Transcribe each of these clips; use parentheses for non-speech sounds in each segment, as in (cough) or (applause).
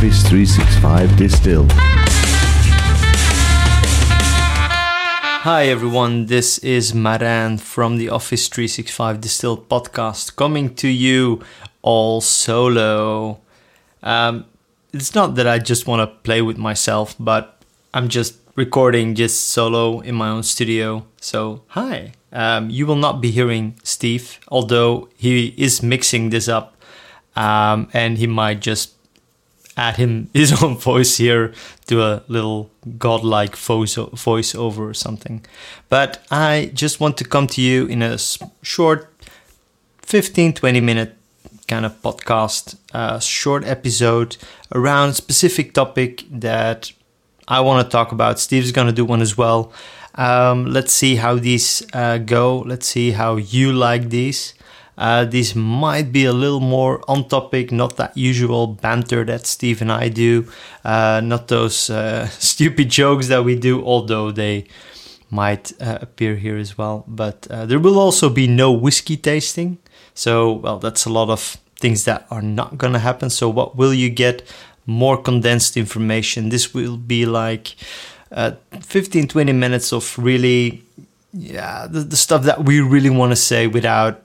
Office 365 Distill. Hi everyone, this is Marijn from the Office 365 Distilled podcast coming to you all solo. Um, it's not that I just want to play with myself, but I'm just recording just solo in my own studio. So, hi. Um, you will not be hearing Steve, although he is mixing this up um, and he might just add him (laughs) his own voice here to a little godlike voice voiceover or something. But I just want to come to you in a short 15 20 minute kind of podcast, a short episode around specific topic that I want to talk about. Steve's going to do one as well. Um, let's see how these uh, go. Let's see how you like these. Uh, these might be a little more on topic, not that usual banter that Steve and I do, uh, not those uh, (laughs) stupid jokes that we do, although they might uh, appear here as well. But uh, there will also be no whiskey tasting. So, well, that's a lot of things that are not going to happen. So, what will you get? More condensed information. This will be like uh, 15 20 minutes of really, yeah, the, the stuff that we really want to say without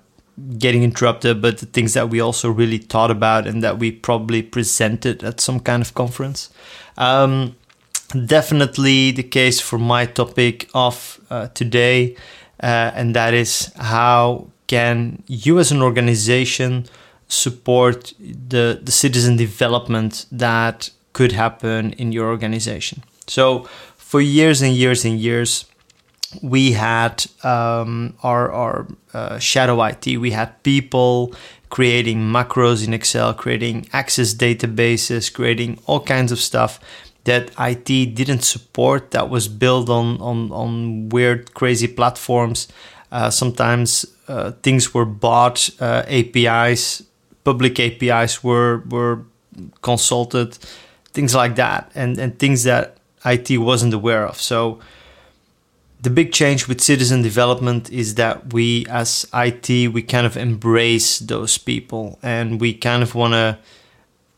getting interrupted, but the things that we also really thought about and that we probably presented at some kind of conference. Um, definitely the case for my topic of uh, today, uh, and that is how can you as an organization support the, the citizen development that could happen in your organization. So for years and years and years, we had um, our, our uh, shadow IT. We had people creating macros in Excel, creating access databases, creating all kinds of stuff that IT didn't support. That was built on on, on weird, crazy platforms. Uh, sometimes uh, things were bought, uh, APIs, public APIs were were consulted, things like that, and and things that IT wasn't aware of. So the big change with citizen development is that we as IT we kind of embrace those people and we kind of want to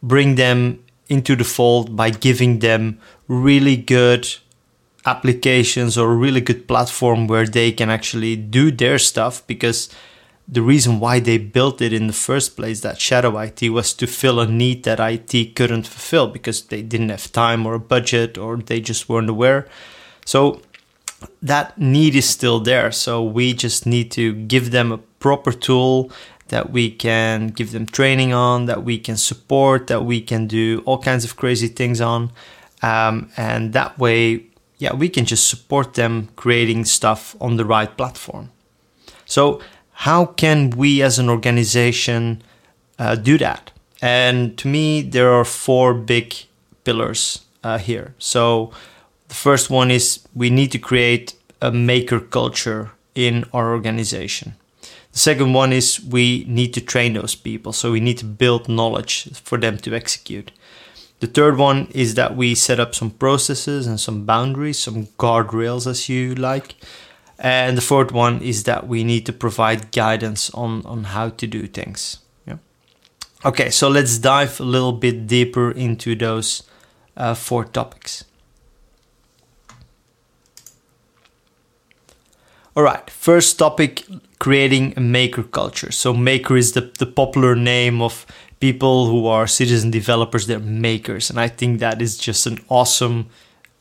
bring them into the fold by giving them really good applications or a really good platform where they can actually do their stuff because the reason why they built it in the first place that shadow IT was to fill a need that IT couldn't fulfill because they didn't have time or a budget or they just weren't aware. So that need is still there. So we just need to give them a proper tool that we can give them training on, that we can support, that we can do all kinds of crazy things on. Um, and that way, yeah, we can just support them creating stuff on the right platform. So, how can we as an organization uh, do that? And to me, there are four big pillars uh, here. So, the first one is we need to create a maker culture in our organization. The second one is we need to train those people, so we need to build knowledge for them to execute. The third one is that we set up some processes and some boundaries, some guardrails, as you like. And the fourth one is that we need to provide guidance on, on how to do things. Yeah. Okay, so let's dive a little bit deeper into those uh, four topics. All right, first topic creating a maker culture. So, maker is the, the popular name of people who are citizen developers, they're makers. And I think that is just an awesome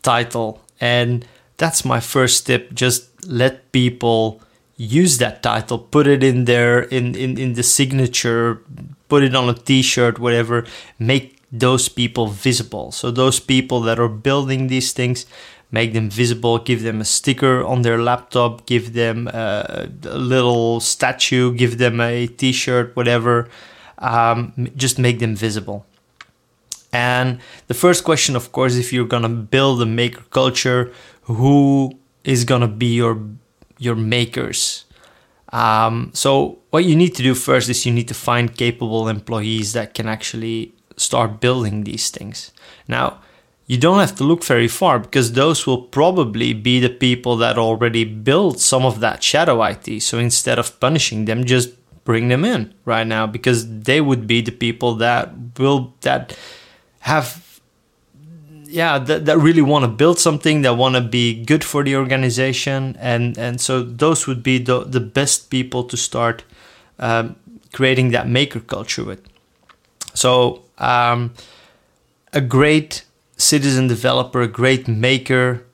title. And that's my first tip. Just let people use that title, put it in there in, in, in the signature, put it on a t shirt, whatever. Make those people visible. So, those people that are building these things, make them visible, give them a sticker on their laptop, give them a, a little statue, give them a t shirt, whatever. Um, just make them visible. And the first question, of course, if you're gonna build a maker culture, who is gonna be your your makers? Um, so what you need to do first is you need to find capable employees that can actually start building these things. Now, you don't have to look very far because those will probably be the people that already built some of that shadow IT. So instead of punishing them, just bring them in right now because they would be the people that will that have yeah that, that really want to build something that want to be good for the organization and and so those would be the, the best people to start um, creating that maker culture with so um, a great citizen developer a great maker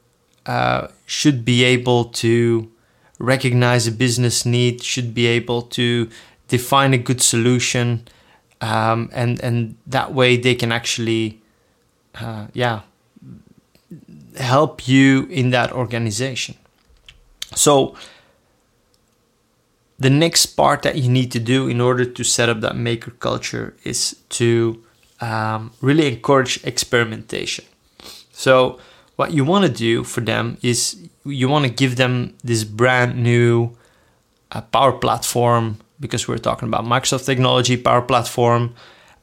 uh, should be able to recognize a business need should be able to define a good solution um, and and that way they can actually uh, yeah help you in that organization. So the next part that you need to do in order to set up that maker culture is to um, really encourage experimentation so what you want to do for them is you want to give them this brand new uh, power platform because we're talking about Microsoft technology, Power Platform.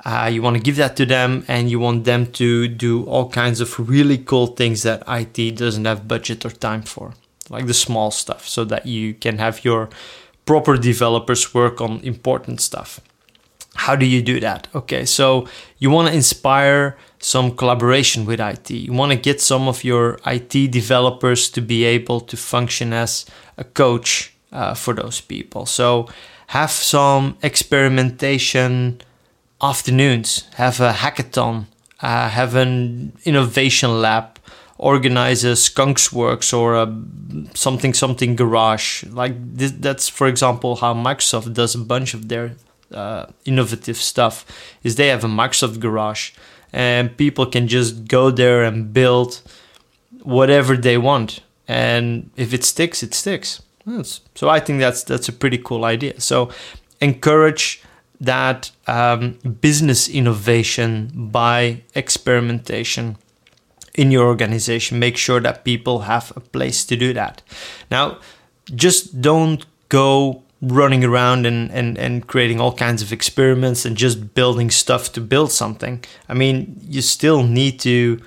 Uh, you want to give that to them and you want them to do all kinds of really cool things that IT doesn't have budget or time for, like the small stuff, so that you can have your proper developers work on important stuff. How do you do that? Okay, so you want to inspire some collaboration with IT. You want to get some of your IT developers to be able to function as a coach uh, for those people. So have some experimentation afternoons, have a hackathon, uh, have an innovation lab, organize a Skunks Works or a something something garage. Like that's for example how Microsoft does a bunch of their uh, innovative stuff. Is they have a Microsoft garage, and people can just go there and build whatever they want, and if it sticks, it sticks. So I think that's that's a pretty cool idea. So encourage that um, business innovation by experimentation in your organization. Make sure that people have a place to do that. Now, just don't go running around and, and, and creating all kinds of experiments and just building stuff to build something. I mean, you still need to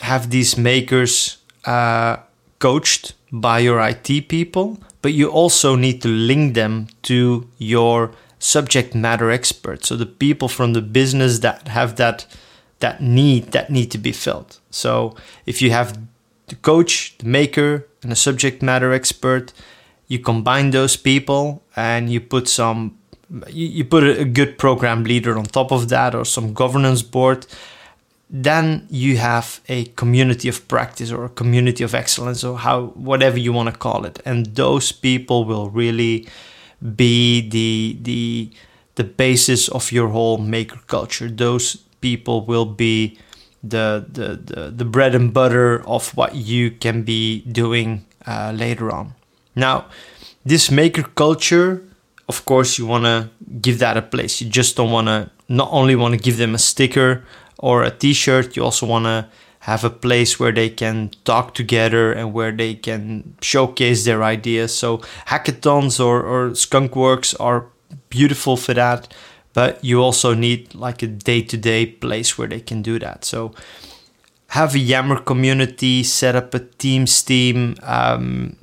have these makers uh, coached by your IT people, but you also need to link them to your subject matter experts. So the people from the business that have that that need that need to be filled. So if you have the coach, the maker, and a subject matter expert, you combine those people and you put some you, put a, a good program leader on top of that or some governance board then you have a community of practice or a community of excellence or how whatever you want to call it. And those people will really be the the the basis of your whole maker culture. Those people will be the the the, the bread and butter of what you can be doing uh, later on now this maker culture of course you want to give that a place. You just don't want to not only want to give them a sticker or a t-shirt you also want to have a place where they can talk together and where they can showcase their ideas. So hackathons or, or skunk works are beautiful for that but you also need like a day-to-day place where they can do that. So have a yammer community set up a teams team um,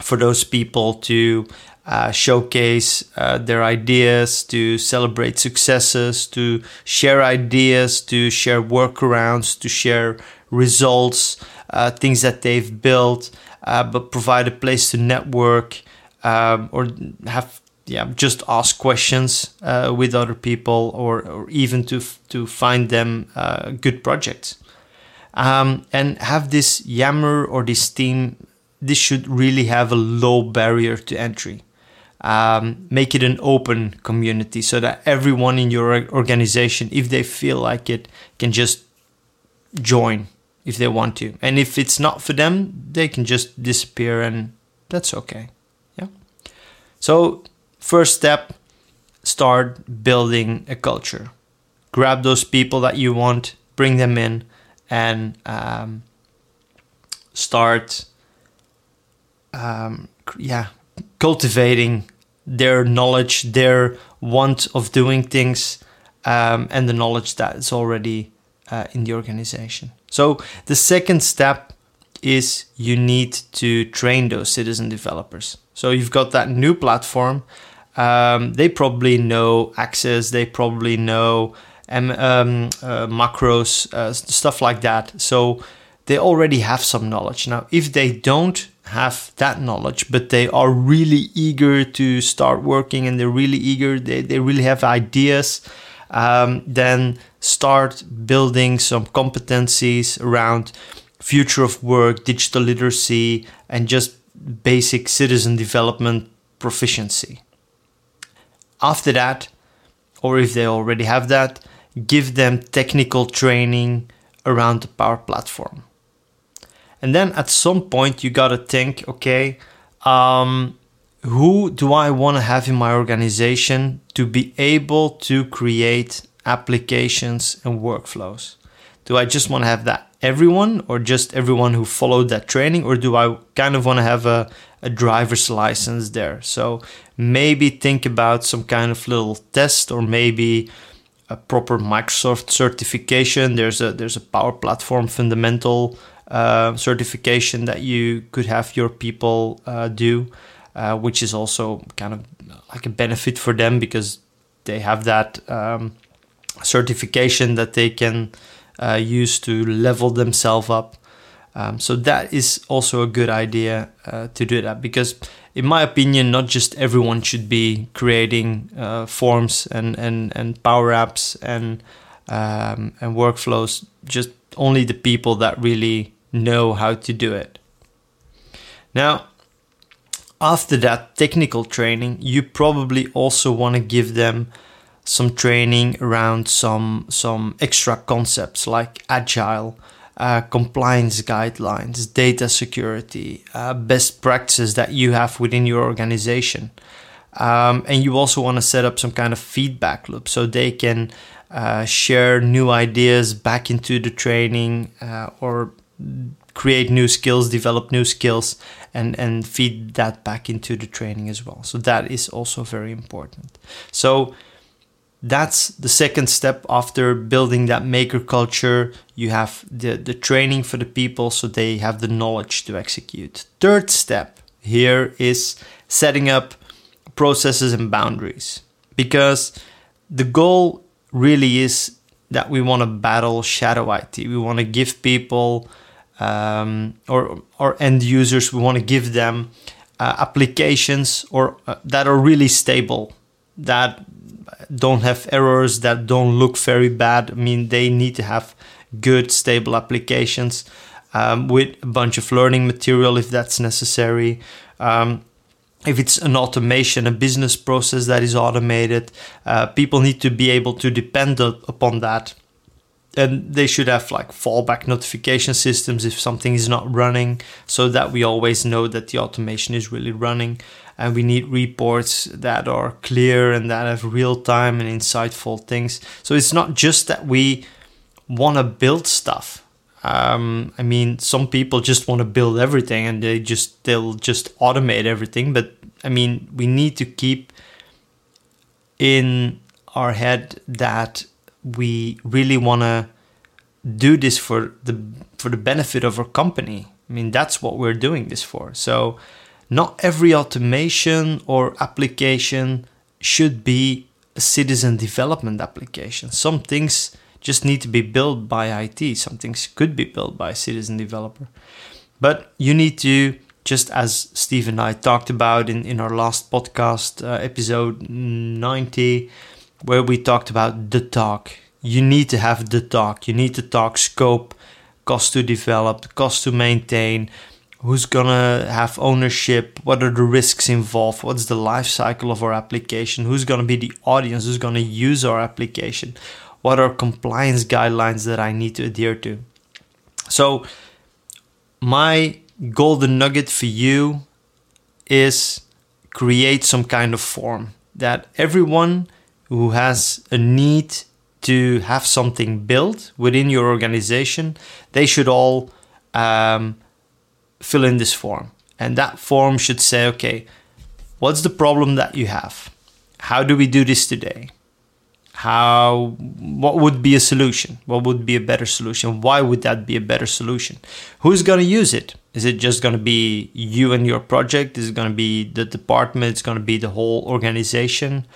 for those people to uh, showcase uh, their ideas, to celebrate successes, to share ideas, to share workarounds, to share results, uh, things that they've built, uh, but provide a place to network um, or have yeah just ask questions uh, with other people or, or even to to find them uh, good projects. Um, and have this Yammer or this team. This should really have a low barrier to entry um, make it an open community so that everyone in your organization, if they feel like it, can just join if they want to. And if it's not for them, they can just disappear and that's okay. Yeah. So, first step start building a culture. Grab those people that you want, bring them in, and um, start, um, yeah, cultivating their knowledge, their want of doing things, um, and the knowledge that is already uh, in the organization. So the second step is you need to train those citizen developers. So you've got that new platform. Um, they probably know Access. They probably know um, uh, macros, uh, stuff like that. So they already have some knowledge. Now, if they don't have that knowledge, but they are really eager to start working and they're really eager, they, they really have ideas, um, then start building some competencies around future of work, digital literacy, and just basic citizen development proficiency. After that, or if they already have that, give them technical training around the Power Platform. And then at some point, you gotta think okay, um, who do I want to have in my organization to be able to create applications and workflows? Do I just want to have that everyone or just everyone who followed that training or do I kind of want to have a, a driver's license there? So maybe think about some kind of little test or maybe a proper Microsoft certification. There's a there's a Power Platform fundamental uh, certification that you could have your people uh, do, uh, which is also kind of like a benefit for them because they have that um, certification that they can uh, use to level themselves up. Um, so that is also a good idea uh, to do that because, in my opinion, not just everyone should be creating forms and, and, and power apps and um, and workflows. Just only the people that really know how to do it. Now, after that technical training, you probably also want to give them some training around some some extra concepts like agile, uh, compliance guidelines, data security, uh, best practices that you have within your organization. Um, and you also want to set up some kind of feedback loop so they can uh, share new ideas back into the training uh, or create new skills, develop new skills, and, and feed that back into the training as well. So that is also very important. So that's the second step after building that maker culture you have the, the training for the people so they have the knowledge to execute third step here is setting up processes and boundaries because the goal really is that we want to battle shadow IT. We want to give people um, or or end users. We want to give them uh, applications or uh, that are really stable, that don't have errors, that don't look very bad. I mean, they need to have good, stable applications um, with a bunch of learning material if that's necessary. Um, if it's an automation, a business process that is automated, uh, people need to be able to depend upon that. And they should have like fallback notification systems if something is not running, so that we always know that the automation is really running and we need reports that are clear and that have real time and insightful things. So it's not just that we want to build stuff. Um, I mean, some people just want to build everything and they just they'll just automate everything. But I mean, we need to keep in our head that we really want to do this for the for the benefit of our company. I mean, that's what we're doing this for. So not every automation or application should be a citizen development application. Some things just need to be built by IT, some things could be built by a citizen developer. But you need to, just as Steve and I talked about in, in our last podcast, uh, episode 90, where we talked about the talk. You need to have the talk. You need to talk scope, cost to develop, cost to maintain, who's gonna have ownership what are the risks involved what's the life cycle of our application who's gonna be the audience who's gonna use our application what are compliance guidelines that i need to adhere to so my golden nugget for you is create some kind of form that everyone who has a need to have something built within your organization they should all um, fill in this form. And that form should say, okay, what's the problem that you have? How do we do this today? How what would be a solution? What would be a better solution? Why would that be a better solution? Who's going to use it? Is it just going to be you and your project? Is it going to be the department? It's going to be the whole organization?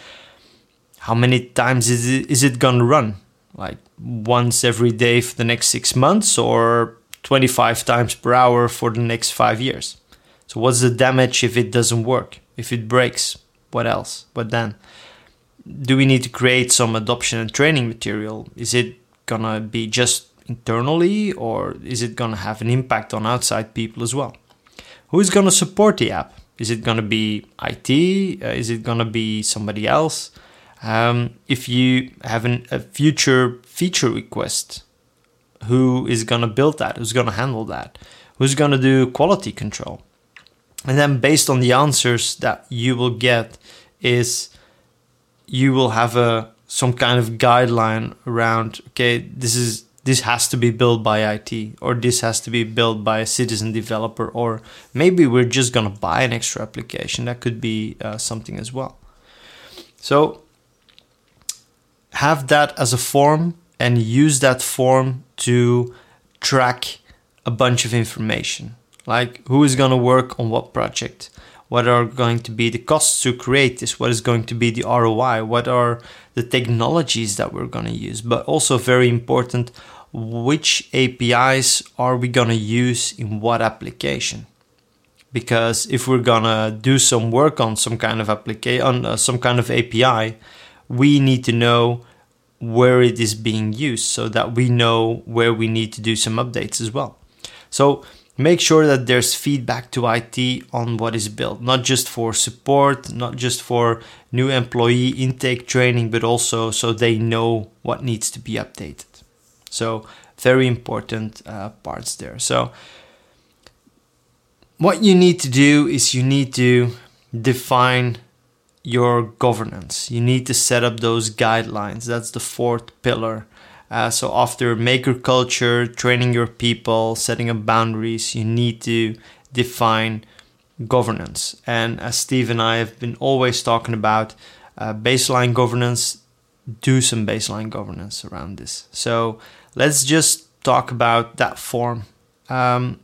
How many times is it, is it to run? like once every day for the next six months or 25 times per hour for the next five years. So, what's the damage if it doesn't work? If it breaks, what else? What then? Do we need to create some adoption and training material? Is it gonna be just internally or is it gonna have an impact on outside people as well? Who is gonna support the app? Is it gonna be IT? Uh, is it gonna be somebody else? Um, if you have an, a future feature request, who is going to build that? Who's going to handle that? Who's going to do quality control? And then, based on the answers that you will get, is you will have a some kind of guideline around. Okay, this is this has to be built by IT, or this has to be built by a citizen developer, or maybe we're just gonna buy an extra application. That could be uh, something as well. So have that as a form and use that form to track a bunch of information. Like who is going to work on what project? What are going to be the costs to create this? What is going to be the roi what are the technologies that we're going to use? But also very important which apis are we going to use in what application? Because if we're going to do some work on some kind of application on uh, some kind of api we need to know where it is being used so that we know where we need to do some updates as well. So make sure that there's feedback to IT on what is built, not just for support, not just for new employee intake training, but also so they know what needs to be updated. So, very important uh, parts there. So, what you need to do is you need to define your governance. You need to set up those guidelines. That's the fourth pillar. Uh, so after maker culture, training your people, setting up boundaries, you need to define governance. And as Steve and I have been always talking about, uh, baseline governance, do some baseline governance around this. So let's just talk about that form. Um,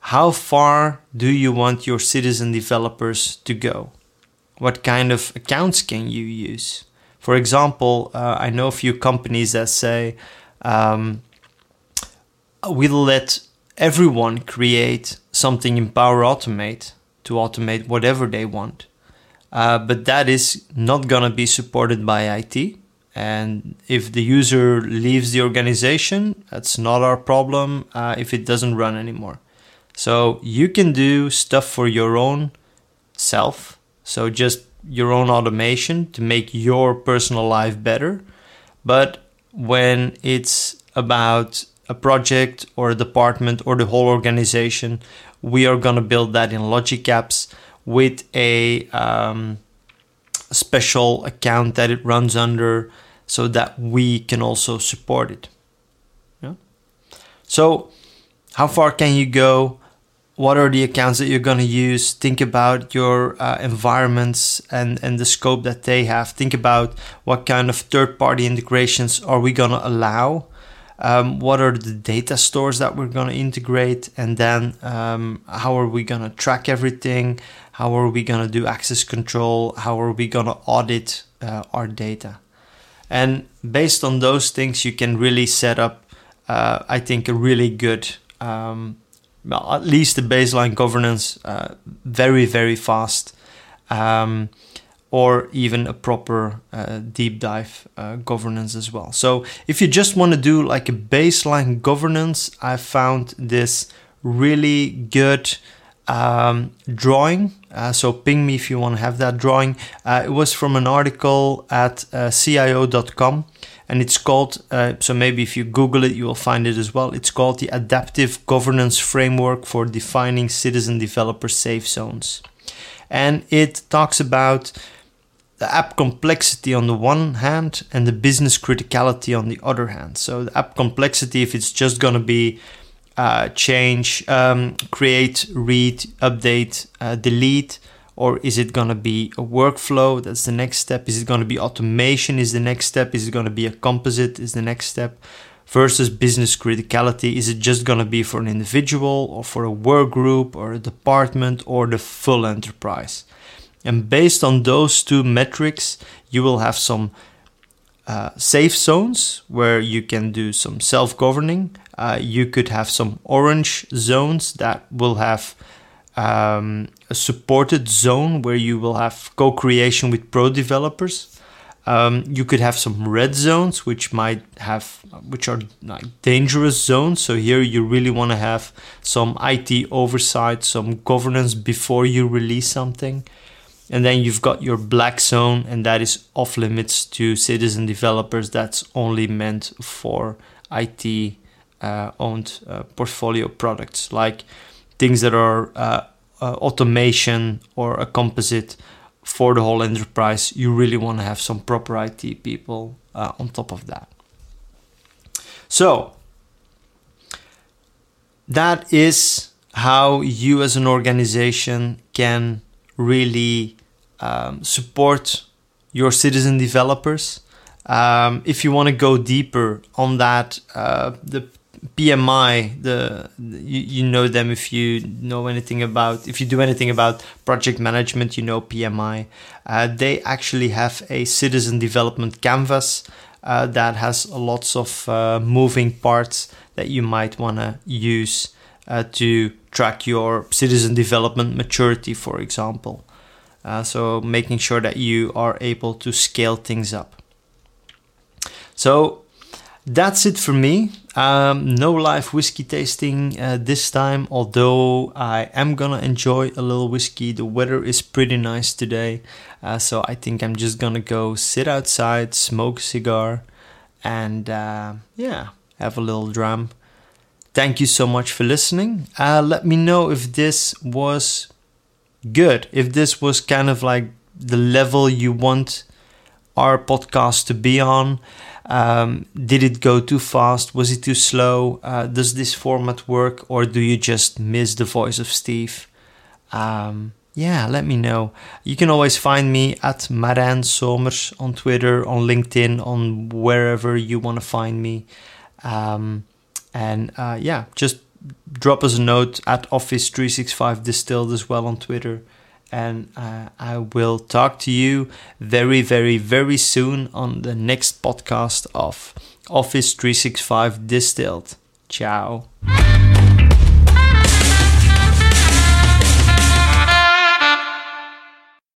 how far do you want your citizen developers to go? What kind of accounts can you use? For example, uh, I know a few companies that say um, we'll let everyone create something in Power Automate to automate whatever they want. Uh, but that is not going to be supported by IT. And if the user leaves the organization, that's not our problem uh, if it doesn't run anymore. So you can do stuff for your own self so just your own automation to make your personal life better. But when it's about a project or a department or the whole organization, we are going to build that in Logic Apps with a um, special account that it runs under so that we can also support it. Yeah. So, how far can you go? What are the accounts that you're going to use? Think about your uh, environments and and the scope that they have. Think about what kind of third party integrations are we going to allow? Um, what are the data stores that we're going to integrate? And then um, how are we going to track everything? How are we going to do access control? How are we going to audit uh, our data? And based on those things you can really set up uh, i think a really good um, at least the baseline governance uh, very, very fast, um, or even a proper uh, deep dive uh, governance as well. So, if you just want to do like a baseline governance, I found this really good um, drawing. Uh, so, ping me if you want to have that drawing. Uh, it was from an article at uh, CIO.com and it's called uh, so maybe if you google it you will find it as well. It's called the adaptive governance framework for defining citizen developer safe zones. And it talks about the app complexity on the one hand and the business criticality on the other hand. So the app complexity if it's just going to be uh, change um, create read update uh, delete or is it going to be a workflow? That's the next step. Is it going to be automation is the next step? Is it going to be a composite is the next step versus business criticality? Is it just going to be for an individual or for a work group or a department or the full enterprise? And based on those two metrics you will have some uh, safe zones where you can do some self governing. Uh, you could have some orange zones that will have um, a supported zone where you will have co creation with pro developers. Um, you could have some red zones, which might have, which are like dangerous zones. So here you really want to have some IT oversight, some governance before you release something. And then you've got your black zone, and that is off limits to citizen developers. That's only meant for IT uh, owned uh, portfolio products, like things that are uh, uh automation or a composite for the whole enterprise, you really want to have some proper IT people uh, on top of that. So, that is how you as an organization can really um, support your citizen developers. Um, if you want to go deeper on that, uh, the PMI, the, you, you know them if you know anything about if you do anything about project management, you know PMI. Uh, they actually have a citizen development canvas uh, that has lots of uh, moving parts that you might want to use uh, to track your citizen development maturity, for example. Uh, so making sure that you are able to scale things up. So that's it for me. Um, no live whiskey tasting uh, this time, although I am gonna enjoy a little whiskey. The weather is pretty nice today, uh, so I think I'm just gonna go sit outside, smoke a cigar, and uh, yeah, have a little dram. Thank you so much for listening. Uh, let me know if this was good, if this was kind of like the level you want our podcast to be on. Um, did it go too fast? Was it too slow? Uh, does this format work, or do you just miss the voice of Steve? Um, yeah, let me know. You can always find me at Marijn Somers on Twitter, on LinkedIn, on wherever you want to find me. Um, and uh, yeah, just drop us a note at Office 365 Distilled as well on Twitter and uh, I will talk to you very, very, very soon on the next podcast of Office 365 Distilled. Ciao.